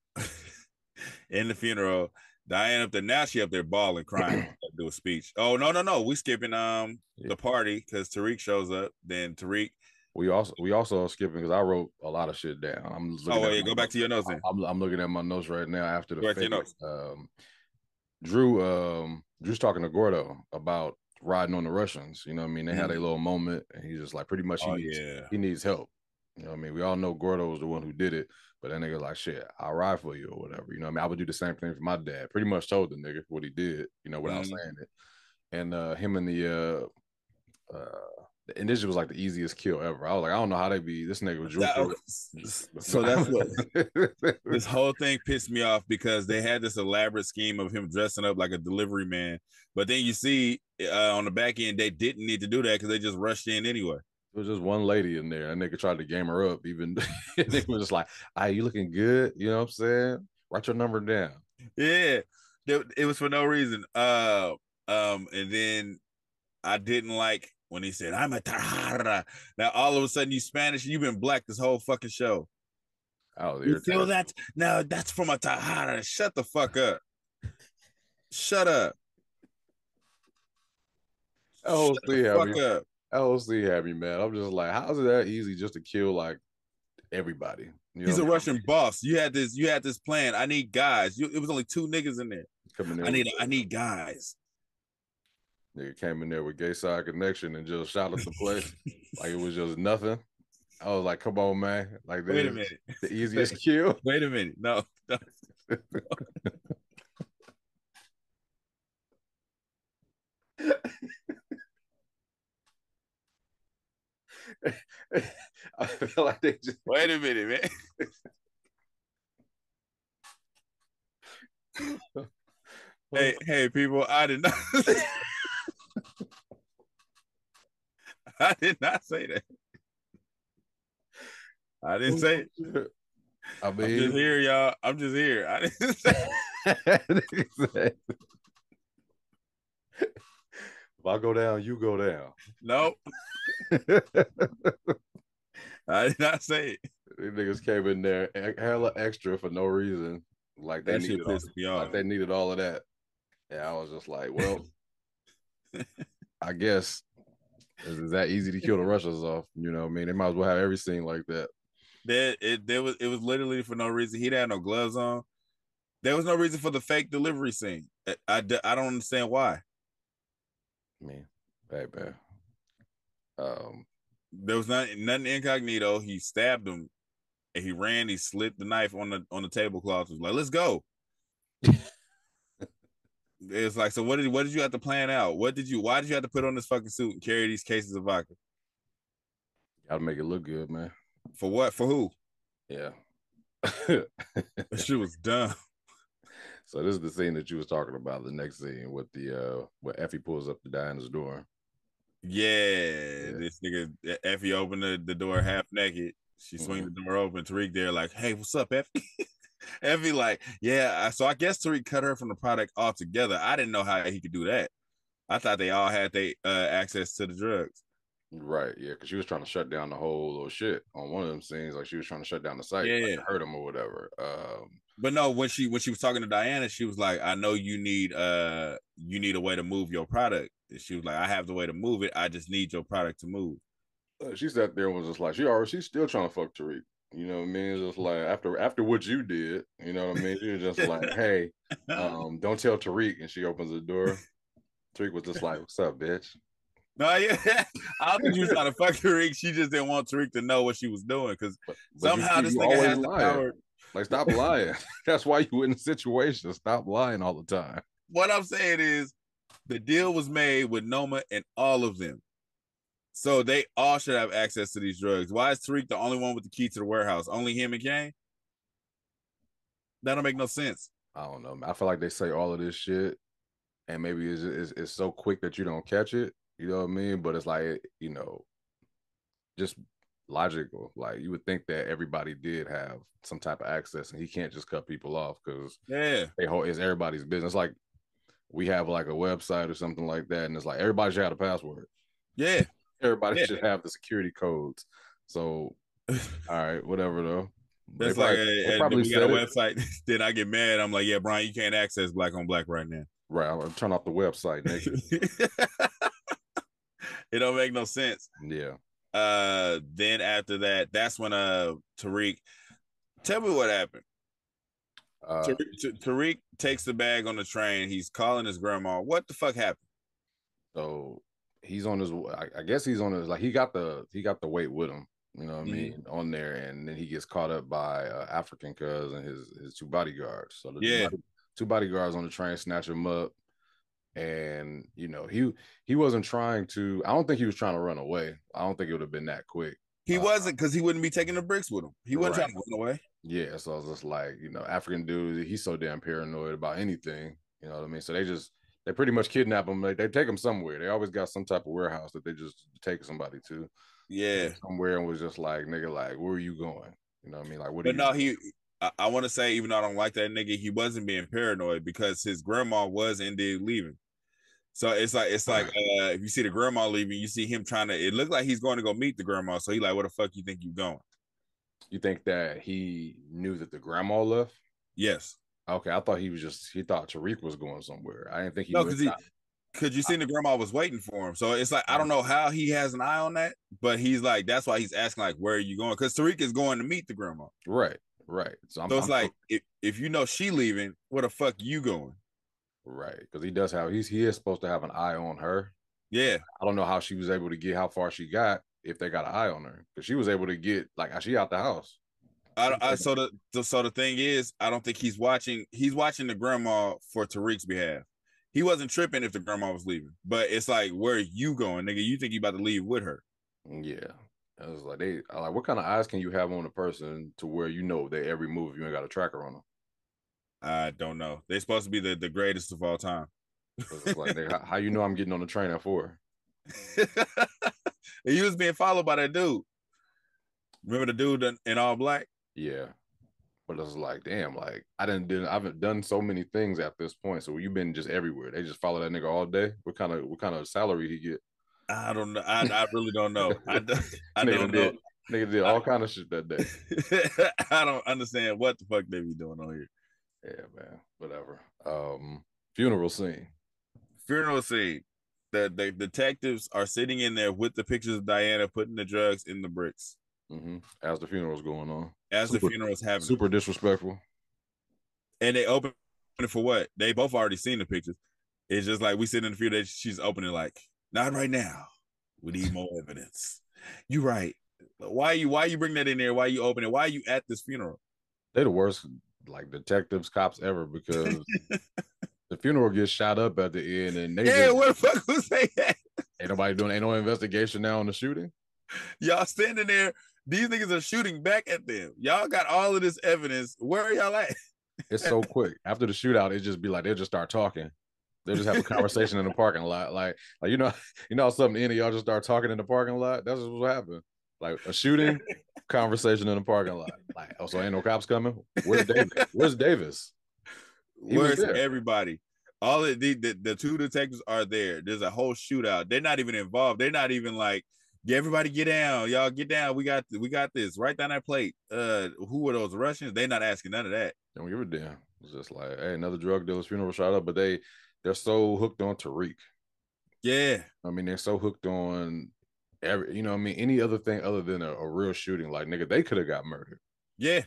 in the funeral, Diane up there now she up there bawling, crying, do a speech. Oh no, no, no, we skipping um Yeah. the party because Tariq shows up. Then Tariq. We also we also are skipping because I wrote a lot of shit down. I'm looking Oh at yeah, go back to your notes then. I'm, I'm looking at my notes right now after the Go back to your fade. notes. Um, Dru um Dru's talking to Gordo about riding on the Russians. You know what I mean? They had a little moment and he's just like pretty much he Oh needs yeah. he needs help. You know what I mean? We all know Gordo was the one who did it, but that nigga like shit, I'll ride for you or whatever. You know what I mean? I would do the same thing for my dad. Pretty much told the nigga what he did, you know, without Mhm. saying it. And uh him and the uh uh the initial was like the easiest kill ever. I was like, I don't know how they be this nigga was Dru. So that's what this whole thing pissed me off because they had this elaborate scheme of him dressing up like a delivery man, but then you see uh, on the back end they didn't need to do that because they just rushed in anyway. There was just one lady in there. That nigga tried to game her up. Even nigga was just like, "Ah, you looking good?" You know what I'm saying? Write your number down. Yeah, it, it was for no reason. Uh, um, and then I didn't like when he said, "I'm a Tejada." Now all of a sudden you Spanish, you've been black this whole fucking show. Oh, You feel that? No, that's from a Tejada. Shut the fuck up. Shut up. Oh, Shut the see, fuck LC had me mad. I'm just like, how's it that easy just to kill like everybody? You He's a I mean? Russian boss. You had this. You had this plan. I need guys. You, it was only two niggas in there. Coming in I need. with- I need guys. nigga came in there with gay side connection and just shot up the place like it was just nothing. I was like, come on, man. Like Wait a minute. the easiest kill. Wait a minute. No. no. I feel like they just Wait a minute, man. hey, hey, people! I did not. I did not say that. I didn't say. It. I I'm just here, y'all. I'm just here. I didn't say. If I go down, you go down. Nope. I did not say it. These niggas came in there hella extra for no reason. Like they That needed all, me off. like they needed all of that. Yeah, I was just like, well, I guess is is that easy to kill the Russians off? You know, what I mean, they might as well have every scene like that. That it there was it was literally for no reason. He had no gloves on. There was no reason for the fake delivery scene. I, I, I don't understand why. Hey man, um, There was nothing nothing incognito. He stabbed him and he ran, he slipped the knife on the on the tablecloth. Was like, let's go. it's like, so what did what did you have to plan out? What did you why did you have to put on this fucking suit and carry these cases of vodka? gotta make it look good, man. For what? For who? Yeah. That shit was dumb. So this is the scene that you was talking about. The next scene with the uh, where Effie pulls up the diner's door. Yeah, this nigga Effie opened the, the door half naked. She swing the door open. Tariq there, like, hey, what's up, Effie? Effie, like, yeah. So I guess Tariq cut her from the product altogether. I didn't know how he could do that. I thought they all had they uh, access to the drugs. Right, yeah, because she was trying to shut down the whole little shit on one of them scenes. Like she was trying to shut down the site, Yeah. like, hurt him or whatever. Um, But no, when she when she was talking to Diana, she was like, I know you need uh you need a way to move your product. And she was like, I have the way to move it. I just need your product to move. uh, she sat there and was just like, she already, she's still trying to fuck Tariq. You know what I mean? It's just like after after what you did, you know what I mean? She was just like, hey, um, don't tell Tariq. And she opens the door. Tariq was just like, what's up, bitch? No, yeah. I don't think she was trying to fuck Tariq. She just didn't want Tariq to know what she was doing because but you somehow this you nigga has the power. Like, stop lying. That's why you in the situation. Stop lying all the time. What I'm saying is the deal was made with Noma and all of them. So they all should have access to these drugs. Why is Tariq the only one with the key to the warehouse? Only him and Cane? That don't make no sense. I don't know. man. I feel like they say all of this shit, and maybe it's, it's it's so quick that you don't catch it. You know what I mean? But it's like you know, just logical. Like you would think that everybody did have some type of access, and he can't just cut people off because Yeah. they whole it's everybody's business. Like we have like a website or something like that, and it's like everybody should have a password. Yeah, Everybody Yeah. should have the security codes. So, all right, whatever though. They that's probably- like they uh, uh, probably we got a website. then I get mad. I'm like, yeah, Brian, you can't access black on black right now. Right, I'll turn off the website, nigga. It don't make no sense. yeah. Uh, then after that, that's when uh Tariq. Tell me what happened. Uh, Tariq, Tariq takes the bag on the train. He's calling his grandma. What the fuck happened? So he's on his. I, guess he's on his. Like he got the he got the weight with him. You know what Mhm. I mean on there, and then he gets caught up by uh, African cuz and his his two bodyguards. So the two Yeah. body- two bodyguards on the train snatch him up, and you know he he wasn't trying to. I don't think he was trying to run away. I don't think it would have been that quick. He Uh, wasn't because he wouldn't be taking the bricks with him. He wasn't Right. trying to run away. Yeah, so I was just like, you know, African dude, he's so damn paranoid about anything. You know what I mean? So they just they pretty much kidnap him. Like, they take him somewhere. They always got some type of warehouse that they just take somebody to. Yeah, somewhere and was just like, nigga, like, where are you going? You know what I mean? Like, what? but no, you he. I, I want to say, even though I don't like that nigga, he wasn't being paranoid because his grandma was indeed leaving. So it's like it's like uh, if you see the grandma leaving, you see him trying to. It looked like he's going to go meet the grandma. So he like, "What the fuck you think you going? You think that he knew that the grandma left? Yes, Okay, I thought he was just he thought Tariq was going somewhere. I didn't think he no, because he. Cause you seen the grandma was waiting for him, so it's like I don't know how he has an eye on that, but he's like that's why he's asking like where are you going? Because Tariq is going to meet the grandma, right, right. So, I'm, so it's I'm- like if, if you know she leaving, where the fuck you going? right because he does have he's he is supposed to have an eye on her. Yeah, I don't know how she was able to get how far she got if they got an eye on her because she was able to get like uh, she out the house. I, I so the, the so the thing is, I don't think he's watching. He's watching the grandma for Tariq's behalf. He wasn't tripping if the grandma was leaving, but it's like, where are you going, nigga? You think you about to leave with her? Yeah. I was like, they I like, what kind of eyes can you have on a person to where you know that every move you ain't got a tracker on them? I don't know. They're supposed to be the, the greatest of all time. Like, they, how, you know I'm getting on the train at four? he was being followed by that dude. Remember the dude in, in all black? Yeah. But it's like, damn, like I didn't did I haven't done so many things at this point. So you've been just everywhere. They just follow that nigga all day. What kind of what kind of salary he get? I don't know. I, I really don't know. I, do- I Nigga don't know. did nigga did all kind of shit that day. I don't understand what the fuck they be doing on here. Yeah, man. Whatever. Um funeral scene. Funeral scene. The, the detectives are sitting in there with the pictures of Diana putting the drugs in the bricks hmm As the funeral's going on. as Super- the funeral's happening. Super disrespectful. And they open it for what? They both already seen the pictures. It's just like we sit in the funeral. She's opening like, not right now. We need more evidence. You right. Why you why you bring that in there? Why you open it? Why are you at this funeral? They're the worst like detectives, cops ever because the funeral gets shot up at the end and they yeah, just, where the fuck was they at? ain't nobody doing ain't no investigation now on the shooting. Y'all standing there. These niggas are shooting back at them. Y'all got all of this evidence. Where are y'all at? It's so quick. After the shootout, it just be like they'll just start talking. They'll just have a conversation in the parking lot. Like, like you know, you know, something in it, y'all just start talking in the parking lot. That's just what happened. Like a shooting, conversation in the parking lot. Like, oh, so ain't no cops coming. Where's Davis? Where's Davis? He Where's everybody? All the, the the two detectives are there. There's a whole shootout. They're not even involved. They're not even like, yeah, everybody get down. Y'all get down. We got we got this. Right down that plate. Uh, who are those Russians? They're not asking none of that. Don't give a damn. It's just like, hey, another drug dealer's funeral shot up, but they they're so hooked on Tariq. Yeah, I mean, they're so hooked on every, you know, what I mean, any other thing other than a, a real shooting. Like, nigga, they could have got murdered. yeah.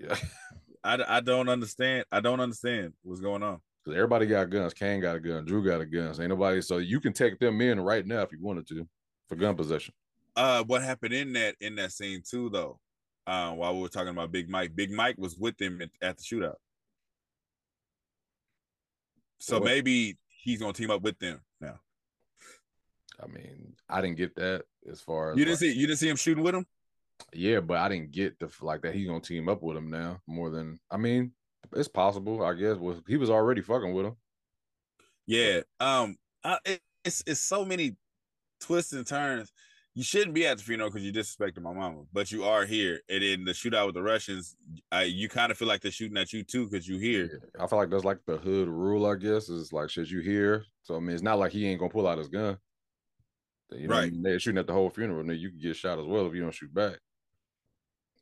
Yeah, I, I don't understand. I don't understand what's going on. because everybody got guns. Cane got a gun. Dru got a gun. So ain't nobody. So you can take them in right now if you wanted to for gun possession. Uh, what happened in that in that scene too, though? Uh, while we were talking about Big Mike, Big Mike was with them at, at the shootout. So maybe he's gonna team up with them now. I mean, I didn't get that as far as You didn't like- see you didn't see him shooting with him. Yeah, but I didn't get the like that. He's gonna team up with him now more than. I mean, it's possible. I guess. Well, he was already fucking with him. Yeah. Um. I, it, it's it's so many twists and turns. You shouldn't be at the funeral because you disrespected my mama, but you are here. And in the shootout with the Russians, I, you kind of feel like they're shooting at you too because you here. I feel like that's like the hood rule, I guess, is like shit you hear. So I mean, it's not like he ain't gonna pull out his gun. You know, Right. they're shooting at the whole funeral, and you can get shot as well if you don't shoot back.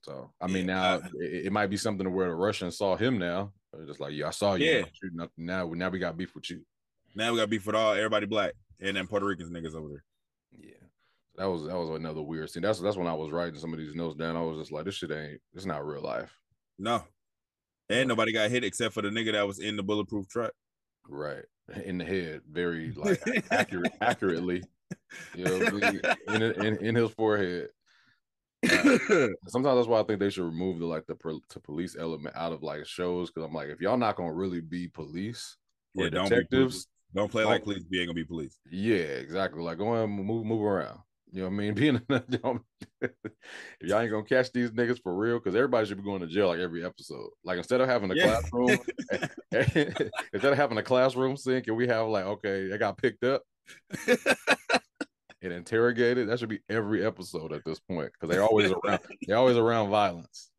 So I mean, Yeah, now I- it, it might be something to where the Russians saw him now. Just like, yeah, I saw you Yeah. shooting up. Now, now we got beef with you. Now we got beef with all everybody black and then Puerto Ricans niggas over there. That was that was another weird scene. That's that's when I was writing some of these notes down. I was just like, this shit ain't it's not real life. No. And nobody got hit except for the nigga that was in the bulletproof truck. Right. In the head, very like accurate accurately. You know, what I mean? in, in in his forehead. Sometimes that's why I think they should remove the like the pro- to police element out of like shows because I'm like, if y'all not gonna really be police or Yeah, don't be detectives. Don't play like Don't- police. We ain't gonna be police. yeah, exactly. Like go and move move around. You know what I mean? Being don't- if y'all ain't gonna catch these niggas for real, because everybody should be going to jail like every episode. Like instead of having a Yeah. classroom, instead of having a classroom scene, can we have like okay, I got picked up and interrogated? That should be every episode at this point because they're always around. They're always around violence.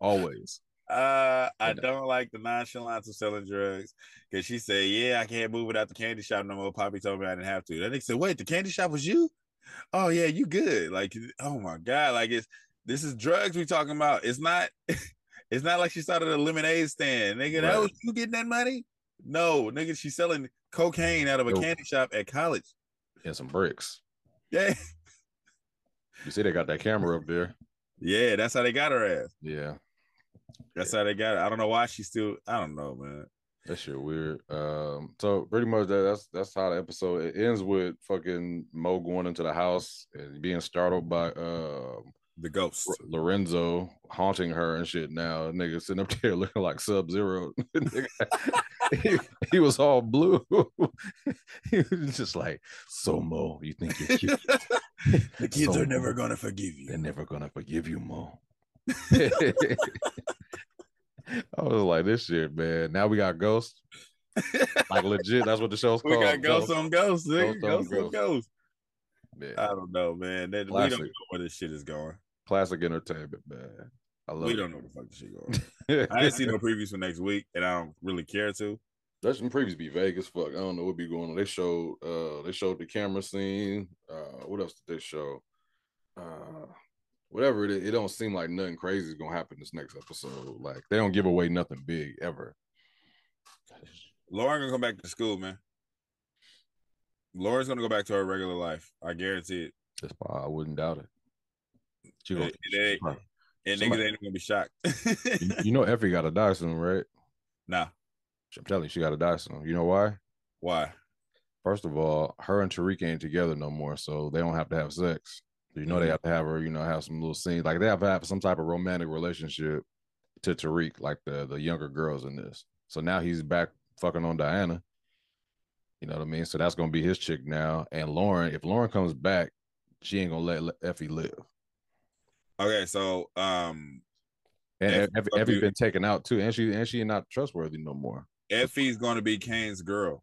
Always. Uh, I don't like the nonchalance of selling drugs because she said, "Yeah, I can't move without the candy shop no more." Poppy told me I didn't have to. That nigga said, "Wait, the candy shop was you? Oh yeah, you good? Like, oh my god, like it's this is drugs we talking about. It's not, it's not like she started a lemonade stand, nigga. That was you getting that money? No, nigga, she's selling cocaine out of a Yo. candy shop at college. And some bricks. Yeah, You see, they got that camera up there. yeah, that's how they got her ass. Yeah, That's how they got it. I don't know why she still. I don't know, man. that shit weird. Um, so pretty much that, that's that's how the episode it ends with fucking Mo going into the house and being startled by um The ghost. Lorenzo haunting her and shit. Now, nigga sitting up there looking like Sub Zero. he, he was all blue. he was just like, so Mo, you think you're cute? the kids So are never gonna forgive you. They're never gonna forgive you, Mo. I was like, this shit, man. Now we got ghosts. Like legit, that's what the show's We called. We got ghosts on ghosts, nigga. Ghosts on ghosts. Yeah. I don't know, man. That, we don't know where this shit is going. Classic entertainment, man. I love We it. don't know where the fuck this shit going. I didn't see no previews for next week, and I don't really care to. Let some previews be vague as fuck. I don't know what be going on. They showed uh they showed the camera scene. Uh what else did they show? Uh whatever it is, it don't seem like nothing crazy is gonna happen this next episode. Like they don't give away nothing big ever. Lauren gonna come back to school, man. Lauren's gonna go back to her regular life. I guarantee it. That's why I wouldn't doubt it. She gonna, It- it ain't- And Somebody- niggas ain't gonna be shocked. you, you know Effie got to die soon, right? nah. I'm telling you, she got to die soon. You know why? Why? First of all, her and Tariq ain't together no more, so they don't have to have sex. You know they Mhm. have to have her, you know, have some little scenes. Like they have to have some type of romantic relationship to Tariq, like the the younger girls in this. So now he's back fucking on Diana. You know what I mean? So that's gonna be his chick now. And Lauren, if Lauren comes back, she ain't gonna let Effie live. Okay, so um, And Effie Effie, gonna Effie be- been taken out too, and she and she not trustworthy no more. Effie's gonna be Cane's girl.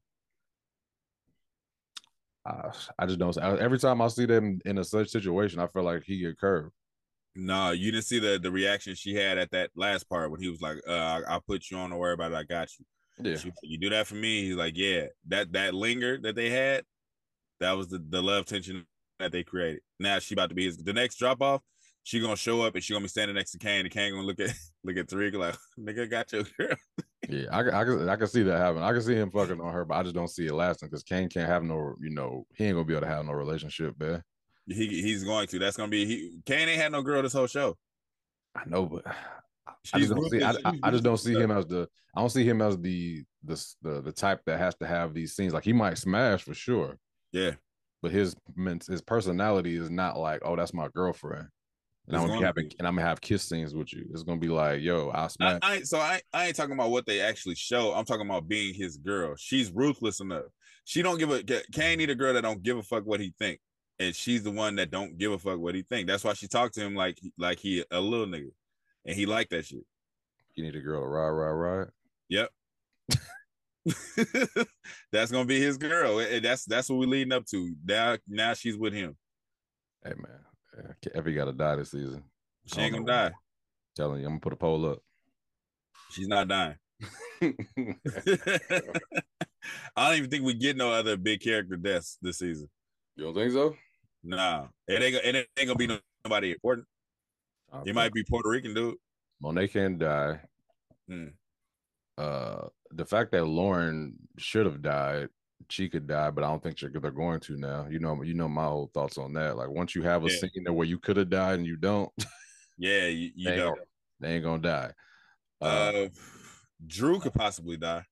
I, I just don't. Every time I see them in a such situation, I feel like he get curved. No, you didn't see the the reaction she had at that last part when he was like, uh, I, I'll put you on, don't worry about it, I got you. Yeah, She, you do that for me. He's like, yeah, that that linger that they had, that was the, the love tension that they created. Now she about to be his the next drop off. She gonna show up and she gonna be standing next to Cane. And Cane gonna look at look at Tariq like, nigga, got your girl. yeah. I, can- I can I can see that happening. I can see him fucking on her, but I just don't see it lasting because Cane can't have no. You know, he ain't gonna be able to have no relationship, man. He he's going to. That's gonna be he. Cane ain't had no girl this whole show. I know, but I just don't see. I. I, I just don't see him as the. I don't see him as the the the the type that has to have these scenes. Like he might smash for sure, Yeah, but his his personality is not like, oh, that's my girlfriend. And It's I'm gonna having and I'm gonna have kiss scenes with you. It's gonna be like, yo, I'll I, smash. I ain't- so I I ain't talking about what they actually show. I'm talking about being his girl. She's ruthless enough. She don't give a Cane need a girl that don't give a fuck what he think, and she's the one that don't give a fuck what he think. That's why she talked to him like like he a little nigga, and he liked that shit. you need a girl to ride, ride, ride. Yep. that's gonna be his girl, and that's that's what we're leading up to. Now now she's with him. Hey man, Effie got to die this season. She ain't gonna die. Telling you, I'm gonna put a poll up. She's not dying. I don't even think we get no other big character deaths this season. You don't think so? Nah, it ain't, it ain't gonna be nobody important. It might be Puerto Rican dude. Monet can't die. Hmm. Uh, the fact that Lauren should have died, she could die, but I don't think they're, they're going to now. You know, you know my whole thoughts on that. Like once you have a Yeah. scene there where you could have died and you don't, Yeah, you, you they, ain't know. gonna, they ain't gonna die. Uh, Uh, Dru could possibly die.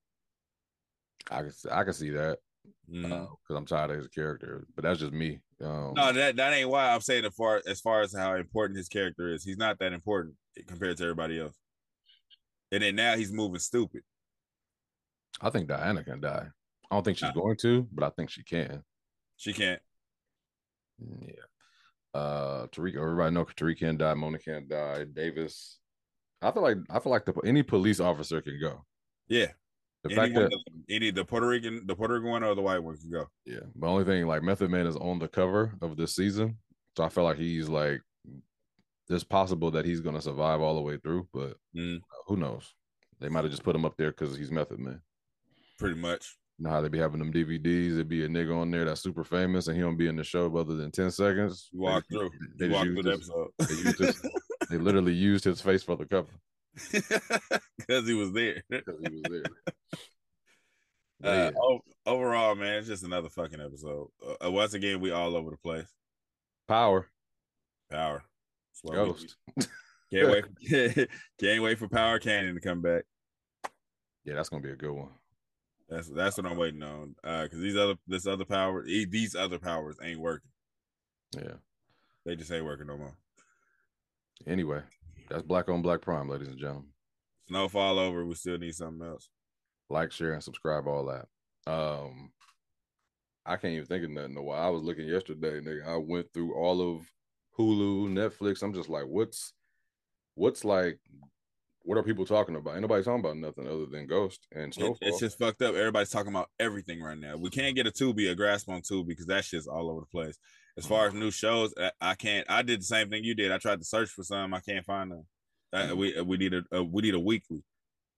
I can I can see that because I'm tired of his character, but that's just me. Um, no, that that ain't why I'm saying as far as far as how important his character is. He's not that important compared to everybody else. And then now he's moving stupid. I think Diana can die. I don't think she's going to, but I think she can. She can't. Yeah. Uh Tariq, everybody know Tariq can't die, Mona can't die, Davis. I feel like I feel like the any police officer can go. Yeah. The Any, fact that them, any the Puerto Rican, the Puerto Rican one or the white one can go. yeah, the only thing like Method Man is on the cover of this season. So I feel like he's like it's possible that he's gonna survive all the way through, but Mm, who knows? They might have just put him up there because he's Method Man. pretty much. You know how they be having them DVDs? It'd be a nigga on there that's super famous and he don't be in the show other than 10 seconds. You walk They- through. They, walk through the episode. they his- they literally used his face for the cover because he was there. because he was there. Uh, yeah, overall, man, it's just another fucking episode. Uh, once again, we all over the place. power, Power. That's what we ghost. Can't wait. can't wait for Power Canyon to come back. Yeah, that's gonna be a good one. That's that's what I'm waiting on. Uh, because these other this other power these other powers ain't working. Yeah. They just ain't working no more. Anyway, that's Black on Black Prime, ladies and gentlemen. Snowfall over. We still need something else. Like, share, and subscribe, all that. Um, I can't even think of nothing. No, while I was looking yesterday, nigga, I went through all of Hulu, Netflix. I'm just like, what's what's like what are people talking about? Ain't nobody talking about nothing other than Ghost and It- Snowfall. it's just fucked up. Everybody's talking about everything right now. We can't get a Tubi, a grasp on Tubi because that shit's all over the place. As far as new shows, I, I can't. I did the same thing you did. I tried to search for some. I can't find them. Mhm. we we need a, a we need a weekly.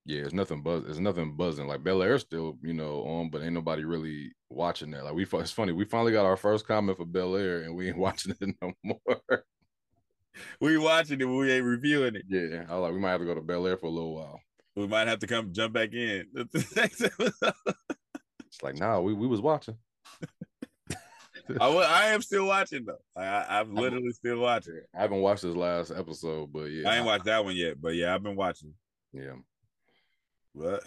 yeah, it's nothing buzz. It's nothing buzzing. Like Bel Air still, you know, on, but ain't nobody really watching that. Like we, it's funny. We finally got our first comment for Bel Air, and we ain't watching it no more. We watching it, but we ain't reviewing it. yeah, I was like, we might have to go to Bel Air for a little while. We might have to come jump back in. It's like, nah, we we was watching. I, I am still watching though. I, I'm literally still watching. I haven't watched this last episode, but yeah, I ain't watched that one yet, but yeah, I've been watching. Yeah, But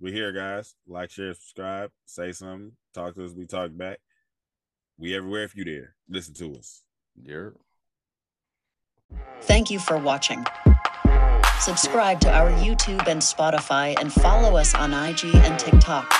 we here, guys. Like, share, subscribe, say something, talk to us. We talk back. We everywhere if you there. Listen to us. yeah. Thank you for watching. Subscribe to our YouTube and Spotify and follow us on IG and TikTok.